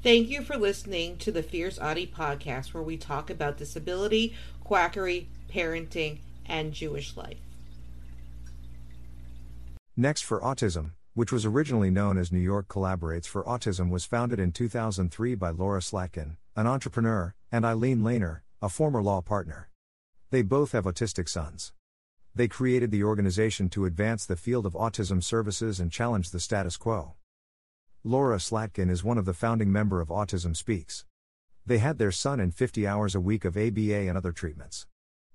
Thank you for listening to the Fierce Autie podcast, where we talk about disability, quackery, parenting, and Jewish life. Next for Autism, which was originally known as New York Collaborates for Autism, was founded in 2003 by Laura Slatkin, an entrepreneur, and Ilene Lainer, a former law partner. They both have autistic sons. They created the organization to advance the field of autism services and challenge the status quo. Laura Slatkin is one of the founding member of Autism Speaks. They had their son in 50 hours a week of ABA and other treatments.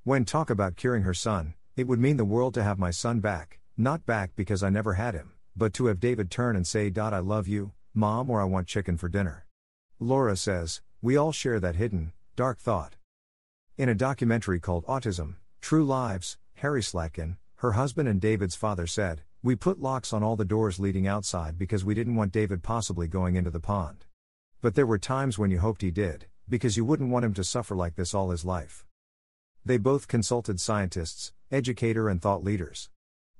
When talk about curing her son, it would mean the world to have my son back, not back because I never had him, but to have David turn and say, I love you, mom, or I want chicken for dinner. Laura says, We all share that hidden, dark thought. In a documentary called Autism True Lives, Harry Slatkin, her husband and David's father said, We put locks on all the doors leading outside because we didn't want David possibly going into the pond. But there were times when you hoped he did, because you wouldn't want him to suffer like this all his life. They both consulted scientists, educator, and thought leaders.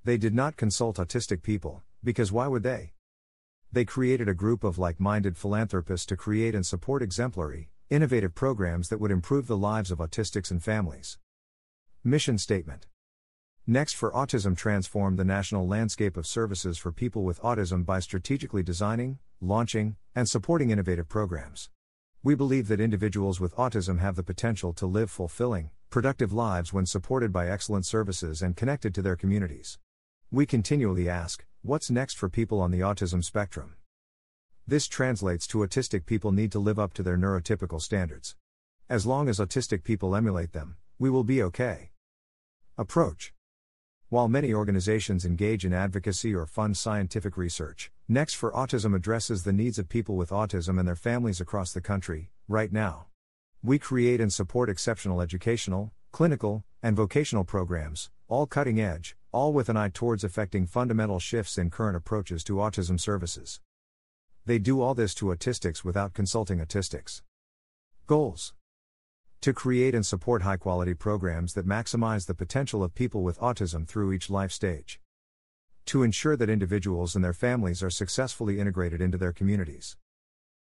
They did not consult autistic people, because why would they? They created a group of like minded philanthropists to create and support exemplary, innovative programs that would improve the lives of autistics and families. Mission Statement Next for Autism transformed the national landscape of services for people with autism by strategically designing, launching, and supporting innovative programs. We believe that individuals with autism have the potential to live fulfilling, productive lives when supported by excellent services and connected to their communities. We continually ask, what's next for people on the autism spectrum? This translates to autistic people need to live up to their neurotypical standards. As long as autistic people emulate them, we will be okay. Approach while many organizations engage in advocacy or fund scientific research, Next for Autism addresses the needs of people with autism and their families across the country, right now. We create and support exceptional educational, clinical, and vocational programs, all cutting edge, all with an eye towards effecting fundamental shifts in current approaches to autism services. They do all this to autistics without consulting autistics. Goals to create and support high quality programs that maximize the potential of people with autism through each life stage. To ensure that individuals and their families are successfully integrated into their communities.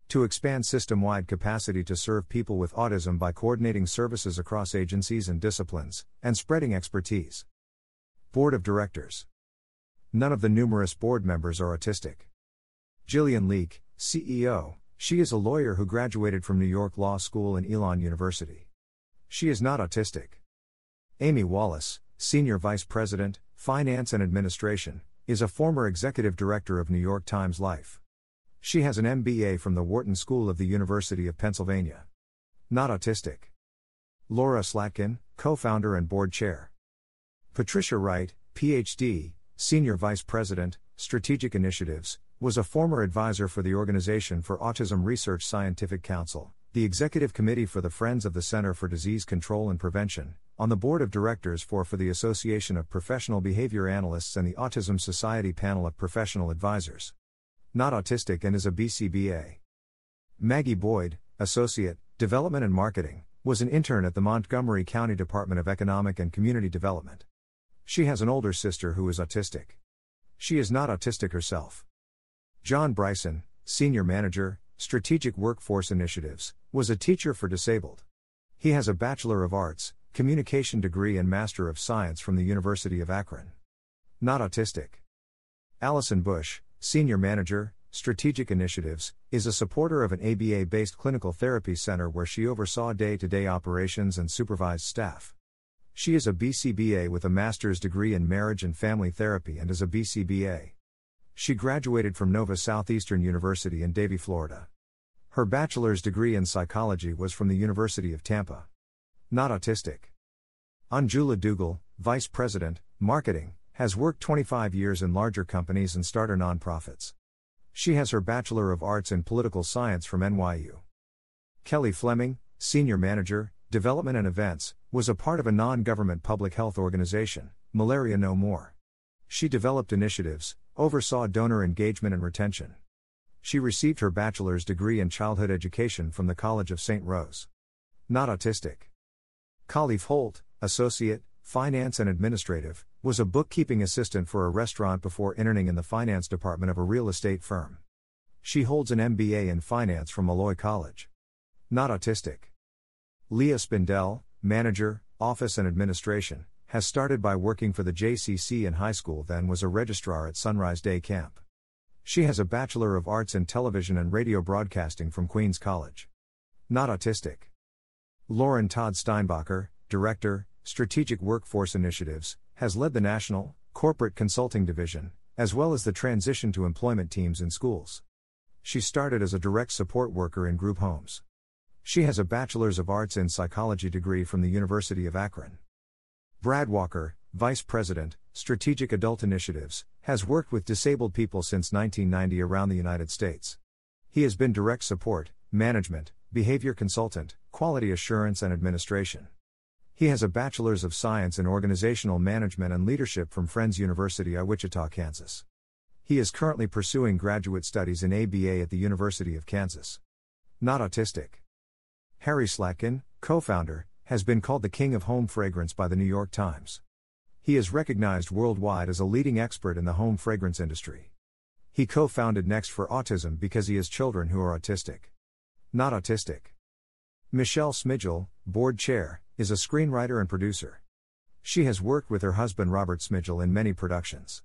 To expand system wide capacity to serve people with autism by coordinating services across agencies and disciplines, and spreading expertise. Board of Directors None of the numerous board members are autistic. Gillian Leake, CEO, she is a lawyer who graduated from New York Law School and Elon University. She is not autistic. Amy Wallace, Senior Vice President, Finance and Administration, is a former executive director of New York Times Life. She has an MBA from the Wharton School of the University of Pennsylvania. Not autistic. Laura Slatkin, co founder and board chair. Patricia Wright, PhD, Senior Vice President, Strategic Initiatives, was a former advisor for the Organization for Autism Research Scientific Council the Executive Committee for the Friends of the Center for Disease Control and Prevention, on the Board of Directors for for the Association of Professional Behavior Analysts and the Autism Society Panel of Professional Advisors. Not autistic and is a BCBA. Maggie Boyd, Associate, Development and Marketing, was an intern at the Montgomery County Department of Economic and Community Development. She has an older sister who is autistic. She is not autistic herself. John Bryson, Senior Manager, Strategic Workforce Initiatives, was a teacher for disabled. He has a Bachelor of Arts, Communication degree and Master of Science from the University of Akron. Not autistic. Allison Bush, Senior Manager, Strategic Initiatives, is a supporter of an ABA based clinical therapy center where she oversaw day to day operations and supervised staff. She is a BCBA with a master's degree in marriage and family therapy and is a BCBA. She graduated from Nova Southeastern University in Davie, Florida. Her bachelor's degree in psychology was from the University of Tampa. Not autistic. Anjula Dougal, Vice President, Marketing, has worked 25 years in larger companies and starter nonprofits. She has her Bachelor of Arts in Political Science from NYU. Kelly Fleming, Senior Manager, Development and Events, was a part of a non government public health organization, Malaria No More. She developed initiatives, oversaw donor engagement and retention. She received her bachelor's degree in childhood education from the College of St. Rose. Not autistic. Khalif Holt, Associate, Finance and Administrative, was a bookkeeping assistant for a restaurant before interning in the finance department of a real estate firm. She holds an MBA in finance from Molloy College. Not autistic. Leah Spindell, manager, office and administration, has started by working for the JCC in high school, then was a registrar at Sunrise Day Camp. She has a Bachelor of Arts in Television and Radio Broadcasting from Queen's College. Not autistic. Lauren Todd Steinbacher, Director, Strategic Workforce Initiatives, has led the National, Corporate Consulting Division, as well as the transition to employment teams in schools. She started as a direct support worker in group homes. She has a Bachelor's of Arts in Psychology degree from the University of Akron. Brad Walker, Vice President, Strategic Adult Initiatives, has worked with disabled people since 1990 around the United States. He has been direct support, management, behavior consultant, quality assurance, and administration. He has a Bachelor's of Science in Organizational Management and Leadership from Friends University of Wichita, Kansas. He is currently pursuing graduate studies in ABA at the University of Kansas. Not autistic. Harry Slatkin, co founder, has been called the king of home fragrance by the New York Times. He is recognized worldwide as a leading expert in the home fragrance industry. He co founded Next for Autism because he has children who are autistic. Not autistic. Michelle Smigel, board chair, is a screenwriter and producer. She has worked with her husband Robert Smigel in many productions.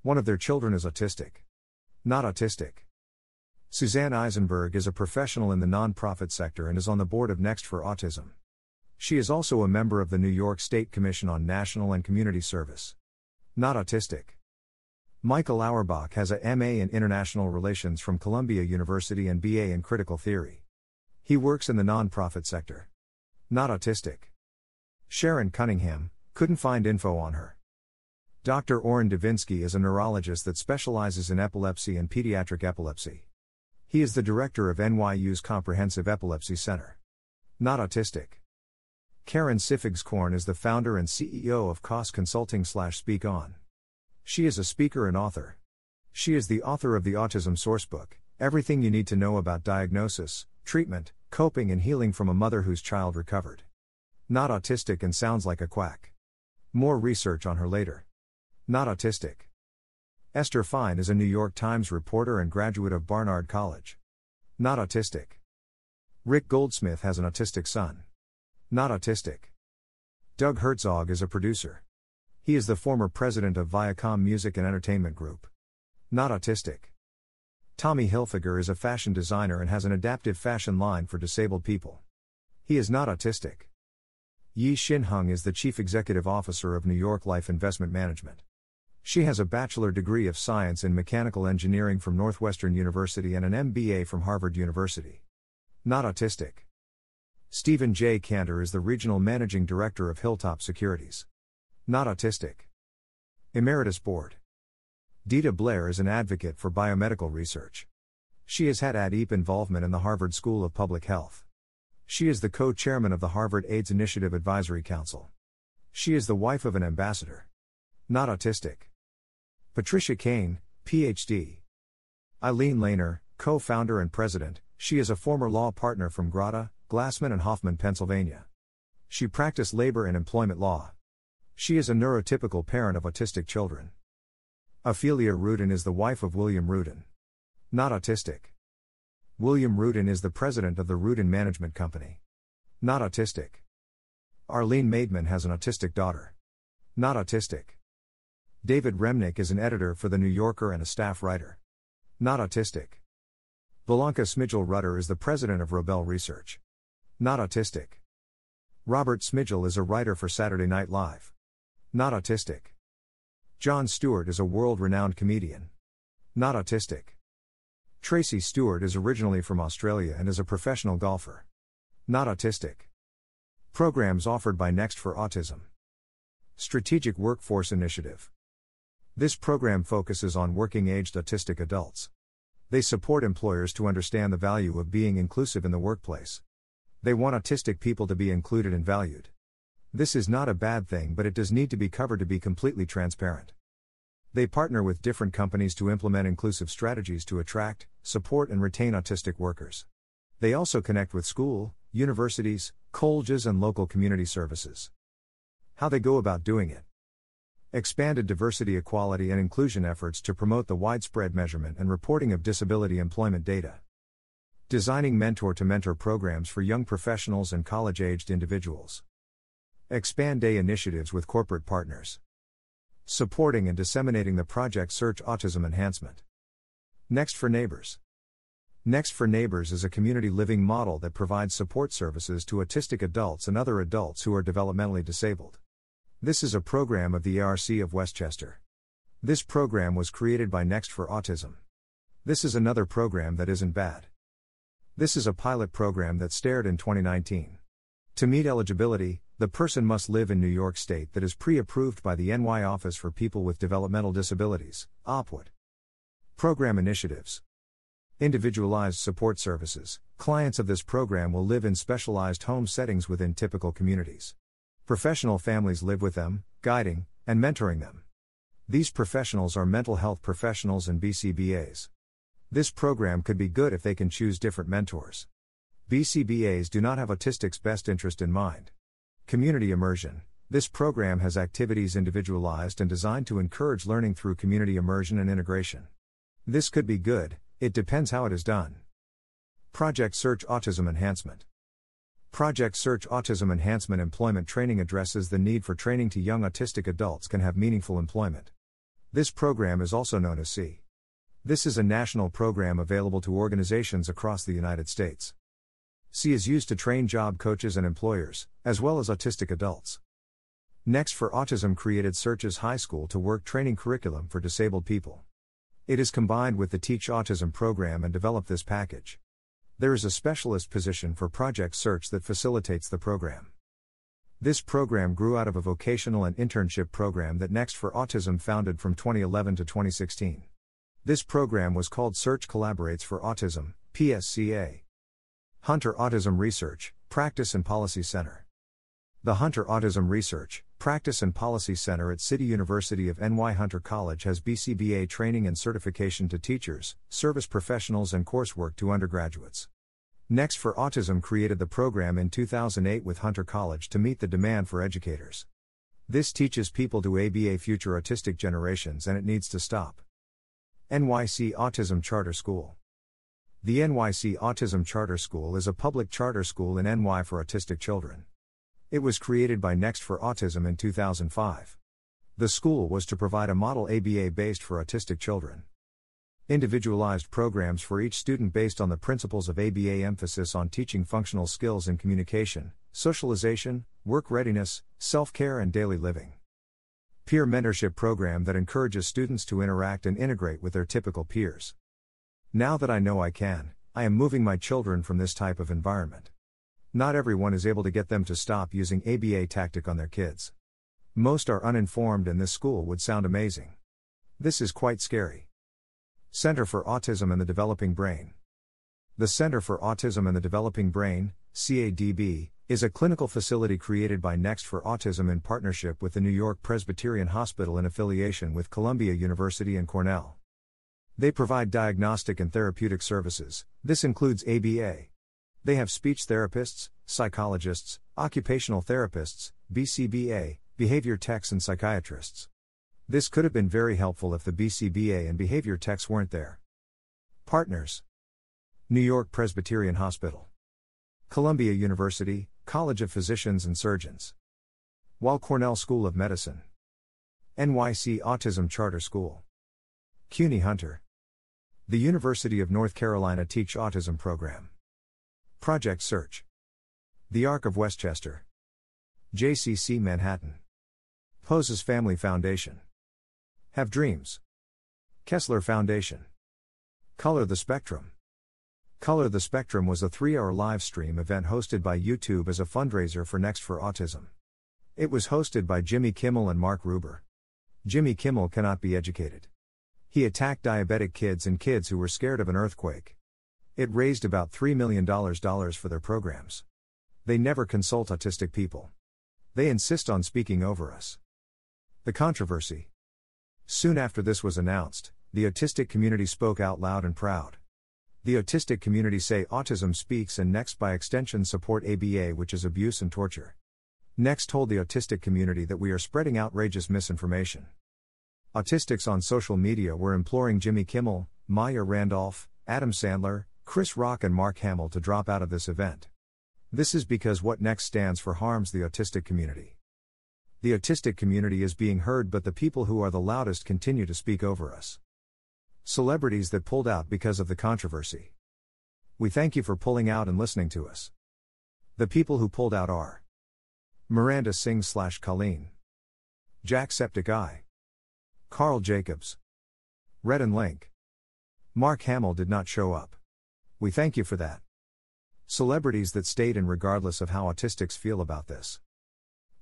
One of their children is autistic. Not autistic. Suzanne Eisenberg is a professional in the nonprofit sector and is on the board of Next for Autism. She is also a member of the New York State Commission on National and Community Service. Not autistic. Michael Auerbach has a MA in International Relations from Columbia University and BA in Critical Theory. He works in the nonprofit sector. Not autistic. Sharon Cunningham, couldn't find info on her. Dr. Orrin Devinsky is a neurologist that specializes in epilepsy and pediatric epilepsy. He is the director of NYU's Comprehensive Epilepsy Center. Not autistic. Karen Siff Exkorn is the founder and CEO of Cost Consulting slash Speak On. She is a speaker and author. She is the author of the Autism Sourcebook, Everything You Need to Know About Diagnosis, Treatment, Coping and Healing from a Mother Whose Child Recovered. Not autistic and sounds like a quack. More research on her later. Not autistic. Esther Fein is a New York Times reporter and graduate of Barnard College. Not autistic. Rick Goldsmith has an autistic son. Not autistic. Doug Herzog is a producer. He is the former president of Viacom Music and Entertainment Group. Not autistic. Tommy Hilfiger is a fashion designer and has an adaptive fashion line for disabled people. He is not autistic. Yie-Hsin Hung is the chief executive officer of New York Life Investment Management. She has a bachelor degree of science in mechanical engineering from Northwestern University and an MBA from Harvard University. Not autistic. Stephen J. Cantor is the regional managing director of Hilltop Securities. Not autistic. Emeritus Board. Deeda Blair is an advocate for biomedical research. She has had ADEEP involvement in the Harvard School of Public Health. She is the co chairman of the Harvard AIDS Initiative Advisory Council. She is the wife of an ambassador. Not autistic. Patricia Kane, PhD. Ilene Lainer, co founder and president, she is a former law partner from Grada, Glassman and Hoffman, Pennsylvania. She practiced labor and employment law. She is a neurotypical parent of autistic children. Ophelia Rudin is the wife of William Rudin. Not autistic. William Rudin is the president of the Rudin Management Company. Not autistic. Arlene Maidman has an autistic daughter. Not autistic. David Remnick is an editor for The New Yorker and a staff writer. Not autistic. Belanca Smigel Rutter is the president of Robel Research. Not autistic. Robert Smigel is a writer for Saturday Night Live. Not autistic. Jon Stewart is a world renowned comedian. Not autistic. Tracy Stewart is originally from Australia and is a professional golfer. Not autistic. Programs offered by Next for Autism. Strategic Workforce Initiative. This program focuses on working aged autistic adults. They support employers to understand the value of being inclusive in the workplace. They want autistic people to be included and valued. This is not a bad thing, but it does need to be covered to be completely transparent. They partner with different companies to implement inclusive strategies to attract, support, and retain autistic workers. They also connect with school, universities, colleges, and local community services. How they go about doing it. Expanded diversity, equality, and inclusion efforts to promote the widespread measurement and reporting of disability employment data. Designing mentor to mentor programs for young professionals and college aged individuals. Expand day initiatives with corporate partners. Supporting and disseminating the Project Search Autism Enhancement. Next for Neighbors. Next for Neighbors is a community living model that provides support services to autistic adults and other adults who are developmentally disabled. This is a program of the ARC of Westchester. This program was created by Next for Autism. This is another program that isn't bad. This is a pilot program that started in 2019. To meet eligibility, the person must live in New York State that is pre approved by the NY Office for People with Developmental Disabilities, OPWD. Program initiatives Individualized support services. Clients of this program will live in specialized home settings within typical communities. Professional families live with them, guiding and mentoring them. These professionals are mental health professionals and BCBAs. This program could be good if they can choose different mentors. BCBAs do not have autistic's best interest in mind. Community immersion. This program has activities individualized and designed to encourage learning through community immersion and integration. This could be good, it depends how it is done. Project Search Autism Enhancement Project Search Autism Enhancement Employment Training addresses the need for training to young autistic adults can have meaningful employment. This program is also known as C. This is a national program available to organizations across the United States. C is used to train job coaches and employers, as well as autistic adults. Next for Autism created Search's high school to work training curriculum for disabled people. It is combined with the TEACCH Autism program and developed this package. There is a specialist position for Project Search that facilitates the program. This program grew out of a vocational and internship program that Next for Autism founded from 2011 to 2016. This program was called Search Collaborates for Autism, PSCA. Hunter Autism Research, Practice and Policy Center. The Hunter Autism Research, Practice and Policy Center at City University of NY Hunter College has BCBA training and certification to teachers, service professionals, and coursework to undergraduates. Next for Autism created the program in 2008 with Hunter College to meet the demand for educators. This teaches people to ABA future autistic generations and it needs to stop. NYC Autism Charter School. The NYC Autism Charter School is a public charter school in NY for autistic children. It was created by Next for Autism in 2005. The school was to provide a model ABA based for autistic children. Individualized programs for each student based on the principles of ABA emphasis on teaching functional skills in communication, socialization, work readiness, self care, and daily living peer mentorship program that encourages students to interact and integrate with their typical peers. Now that I know I can, I am moving my children from this type of environment. Not everyone is able to get them to stop using ABA tactic on their kids. Most are uninformed and this school would sound amazing. This is quite scary. Center for Autism and the Developing Brain. The Center for Autism and the Developing Brain, CADB, is a clinical facility created by Next for Autism in partnership with the New York Presbyterian Hospital in affiliation with Columbia University and Cornell. They provide diagnostic and therapeutic services, this includes ABA. They have speech therapists, psychologists, occupational therapists, BCBA, behavior techs, and psychiatrists. This could have been very helpful if the BCBA and behavior techs weren't there. Partners New York Presbyterian Hospital, Columbia University, College of Physicians and Surgeons. Weill Cornell School of Medicine. NYC Autism Charter School. CUNY Hunter. The University of North Carolina TEACCH Autism Program. Project Search. The Arc of Westchester. JCC Manhattan. Poses Family Foundation. Have Dreams. Kessler Foundation. Color the Spectrum. Color the Spectrum was a three hour live stream event hosted by YouTube as a fundraiser for Next for Autism. It was hosted by Jimmy Kimmel and Mark Rober. Jimmy Kimmel cannot be educated. He attacked diabetic kids and kids who were scared of an earthquake. It raised about $3 million for their programs. They never consult autistic people. They insist on speaking over us. The controversy. Soon after this was announced, the autistic community spoke out loud and proud. The autistic community say autism speaks and next by extension support ABA, which is abuse and torture. Next told the autistic community that we are spreading outrageous misinformation. Autistics on social media were imploring Jimmy Kimmel, Maya Rudolph, Adam Sandler, Chris Rock, and Mark Hamill to drop out of this event. This is because what Next stands for harms the autistic community. The autistic community is being heard, but the people who are the loudest continue to speak over us. Celebrities that pulled out because of the controversy. We thank you for pulling out and listening to us. The people who pulled out are Miranda Sings slash Colleen. jack Jacksepticeye. Karl Jacobs. Rhett and Link. Mark Hamill did not show up. We thank you for that. Celebrities that stayed in regardless of how autistics feel about this.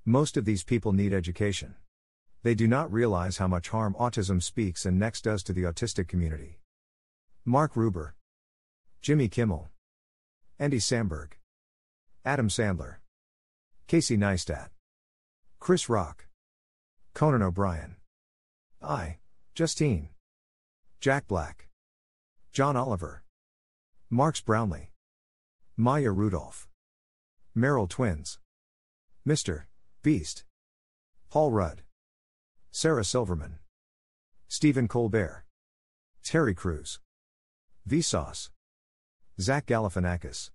Most of these people need education. They do not realize how much harm Autism Speaks and Next does to the autistic community. Mark Rober. Jimmy Kimmel. Andy Samberg. Adam Sandler. Casey Neistat. Chris Rock. Conan O'Brien. I. Justine. Jack Black. John Oliver. Marques Brownlee. Maya Rudolph. Merrell Twins. Mr. Beast. Paul Rudd. Sarah Silverman. Stephen Colbert. Terry Crews. Vsauce. Zach Galifianakis.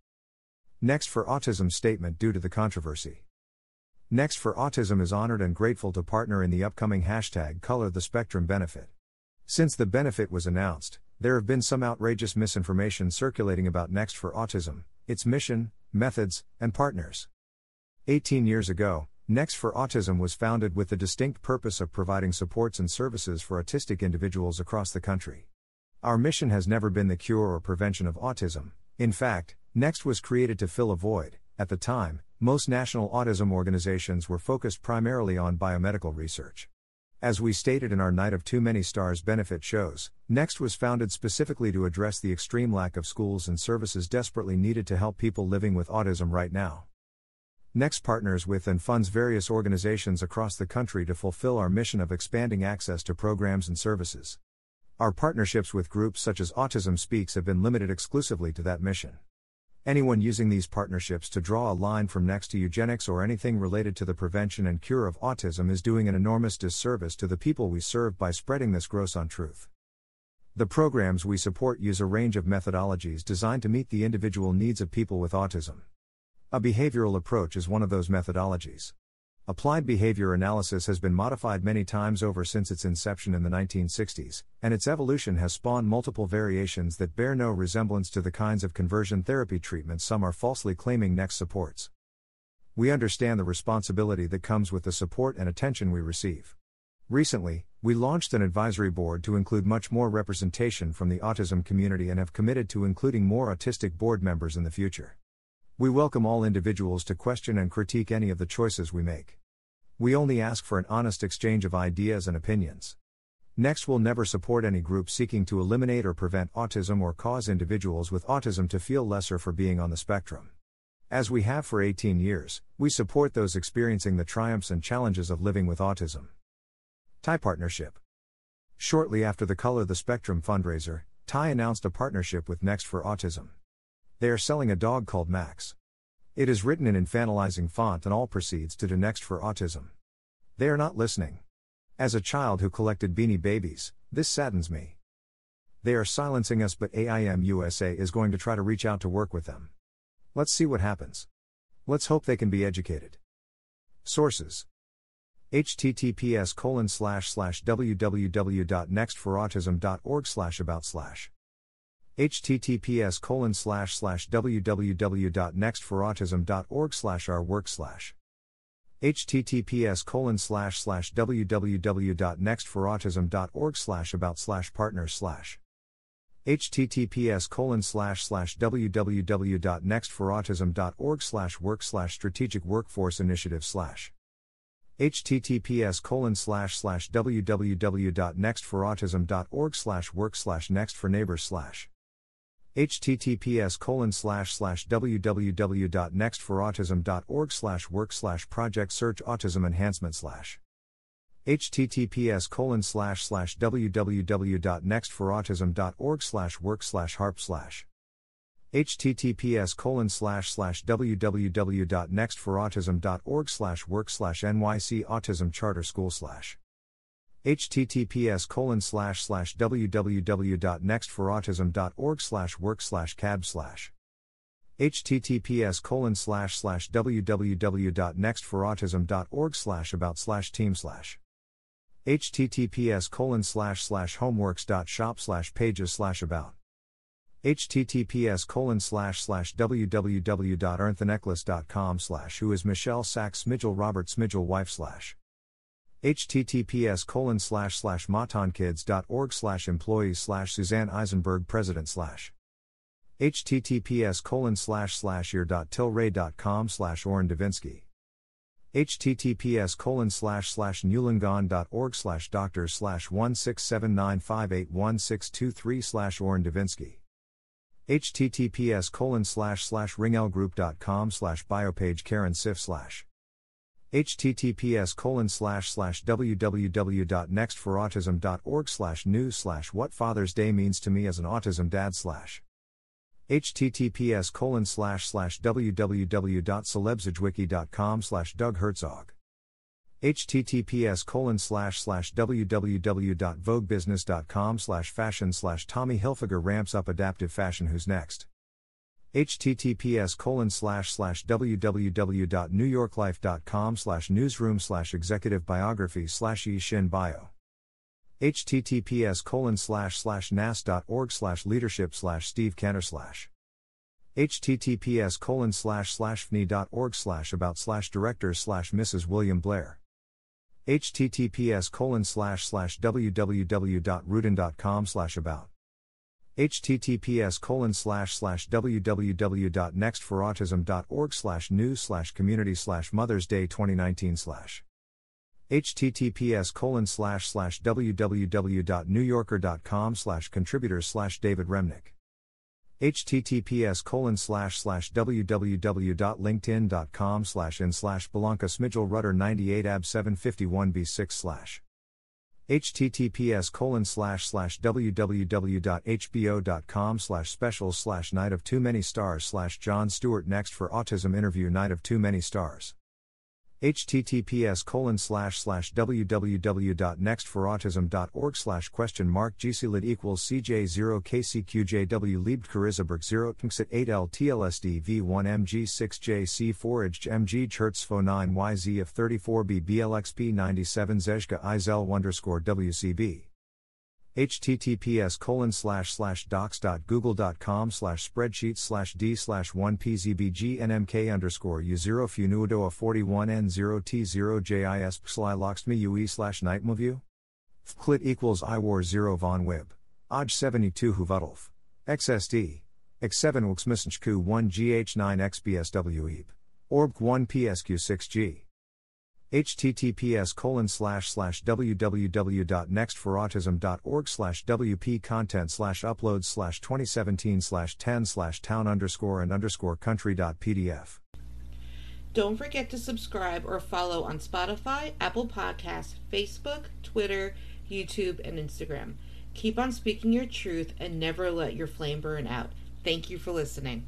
Next for Autism statement due to the controversy. Next for Autism is honored and grateful to partner in the upcoming hashtag Color the Spectrum benefit. Since the benefit was announced, there have been some outrageous misinformation circulating about Next for Autism, its mission, methods, and partners. 18 years ago, Next for Autism was founded with the distinct purpose of providing supports and services for autistic individuals across the country. Our mission has never been the cure or prevention of autism, in fact, Next was created to fill a void. At the time, most national autism organizations were focused primarily on biomedical research. As we stated in our Night of Too Many Stars benefit shows, Next was founded specifically to address the extreme lack of schools and services desperately needed to help people living with autism right now. Next partners with and funds various organizations across the country to fulfill our mission of expanding access to programs and services. Our partnerships with groups such as Autism Speaks have been limited exclusively to that mission. Anyone using these partnerships to draw a line from next to eugenics or anything related to the prevention and cure of autism is doing an enormous disservice to the people we serve by spreading this gross untruth. The programs we support use a range of methodologies designed to meet the individual needs of people with autism. A behavioral approach is one of those methodologies. Applied behavior analysis has been modified many times over since its inception in the 1960s, and its evolution has spawned multiple variations that bear no resemblance to the kinds of conversion therapy treatments some are falsely claiming Next supports. We understand the responsibility that comes with the support and attention we receive. Recently, we launched an advisory board to include much more representation from the autism community and have committed to including more autistic board members in the future. We welcome all individuals to question and critique any of the choices we make. We only ask for an honest exchange of ideas and opinions. Next will never support any group seeking to eliminate or prevent autism or cause individuals with autism to feel lesser for being on the spectrum. As we have for 18 years, we support those experiencing the triumphs and challenges of living with autism. Ty Partnership Shortly after the Color the Spectrum fundraiser, Ty announced a partnership with Next for Autism. They are selling a dog called Max. It is written in infantilizing font and all proceeds to Next for Autism. They are not listening. As a child who collected beanie babies, this saddens me. They are silencing us, but AIM USA is going to try to reach out to work with them. Let's see what happens. Let's hope they can be educated. Sources https colon slash slash www.nextforautism.org slash about slash https colon slash slash www.nextforautism.org slash our work slash https colon slash slash www.nextforautism.org slash about slash partners slash https colon slash slash www.nextforautism.org slash work slash strategic workforce initiative slash https colon slash slash www.nextforautism.org slash work slash next for neighbors slash https colon slash slash www.nextforautism.org slash work slash project search autism enhancement slash https colon slash slash www.nextforautism.org slash work slash harp slash https colon slash slash www.nextforautism.org slash work slash nyc autism charter school. slash https colon slash slash www.nextforautism.org slash work slash cab slash https colon slash slash www.nextforautism.org slash about slash team slash https colon slash slash homeworks.shop slash pages slash about https colon slash slash www.earnthenecklace.com slash who is Michelle Sachs Smigel Robert Smigel wife slash https colon slash slash matonkids.org slash employees slash Suzanne Eisenberg president slash https colon slash slash ear.tilray.com slash Oren Davinsky https colon slash slash newlangon.org slash doctors slash 16795811623 slash Oren Davinsky https colon slash slash ringlgroup.com slash biopage Karen Sif slash https colon slash slash www.nextforautism.org slash news slash what Father's Day means to me as an autism dad slash https colon slash slash www.celebsagewiki.com slash Doug Herzog. https colon slash slash www.voguebusiness.com slash fashion slash Tommy Hilfiger ramps up adaptive fashion who's next https colon slash slash www.newyorklife.com slash newsroom slash executive biography slash e shin bio. https colon slash slash nas.org slash leadership slash steve Kenner slash https colon slash slash fni.org slash about slash directors slash mrs william blair. https colon slash slash www.rudin.com slash about https colon slash slash www.nextforautism.org slash news slash community slash mothers day 2019 slash https colon slash slash www.newyorker.com slash contributors slash david remnick. https colon slash slash www.linkedin.com slash in slash Belanca Smigel Rudder 98 ab 751b6 slash https colon slash slash www.hbo.com slash specials slash night of too many stars slash Jon Stewart next for autism interview night of too many stars https colon slash slash www.nextforautism.org slash question mark gclid equals cj0 kcqjw liebd Karizabrik 0 tmxit 8 l tlsd v1 mg6jc foraged mg chertzfo 9 yz of 34b blxp 97 zezhka izel underscore wcb https colon slash slash docs.google.com slash spreadsheet slash d slash 1 pzbg nmk underscore u0 funuadoa 41 n0 t0 jis pxli loxme ue slash nightmoview fclit equals iwar 0 von wib oj 72 huvudolf xsd x7 wxmisnchku 1 gh9 xbsw orb 1 psq6g https colon slash slash www.nextforautism.org slash wp content slash uploads slash 2017 slash 10 slash town underscore and underscore country dot pdf Don't forget to subscribe or follow on Spotify, Apple Podcasts, Facebook, Twitter, YouTube, and Instagram. Keep on speaking your truth and never let your flame burn out. Thank you for listening.